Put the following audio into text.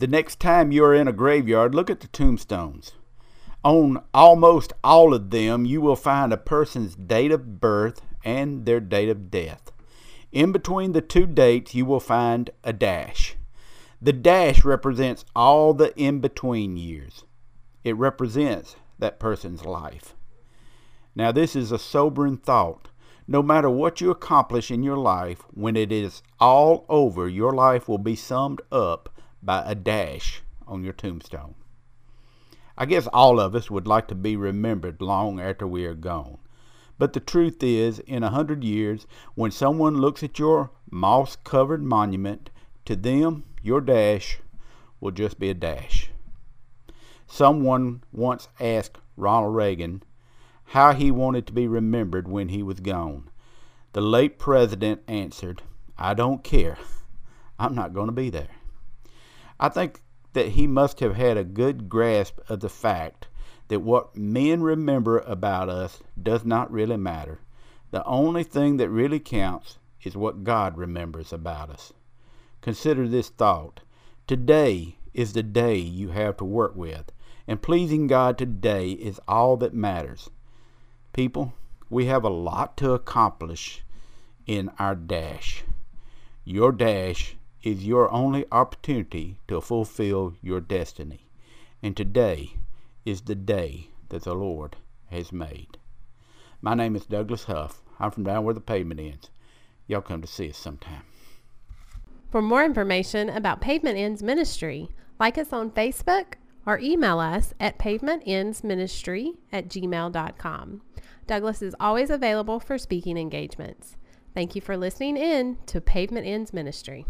The next time you are in a graveyard, look at the tombstones. On almost all of them, you will find a person's date of birth and their date of death. In between the two dates, you will find a dash. The dash represents all the in between years, it represents that person's life. Now, this is a sobering thought. No matter what you accomplish in your life, when it is all over, your life will be summed up by a dash on your tombstone. I guess all of us would like to be remembered long after we are gone. But the truth is, in a hundred years, when someone looks at your moss covered monument, to them, your dash will just be a dash. Someone once asked Ronald Reagan how he wanted to be remembered when he was gone. The late president answered, I don't care. I'm not going to be there. I think that he must have had a good grasp of the fact that what men remember about us does not really matter. The only thing that really counts is what God remembers about us. Consider this thought. Today is the day you have to work with, and pleasing God today is all that matters. People, we have a lot to accomplish in our dash. Your dash is your only opportunity to fulfill your destiny. And today is the day that the Lord has made. My name is Douglas Huff. I'm from down where the pavement ends. Y'all come to see us sometime. For more information about Pavement Ends Ministry, like us on Facebook or email us at pavementendsministry at gmail.com. Douglas is always available for speaking engagements. Thank you for listening in to Pavement Ends Ministry.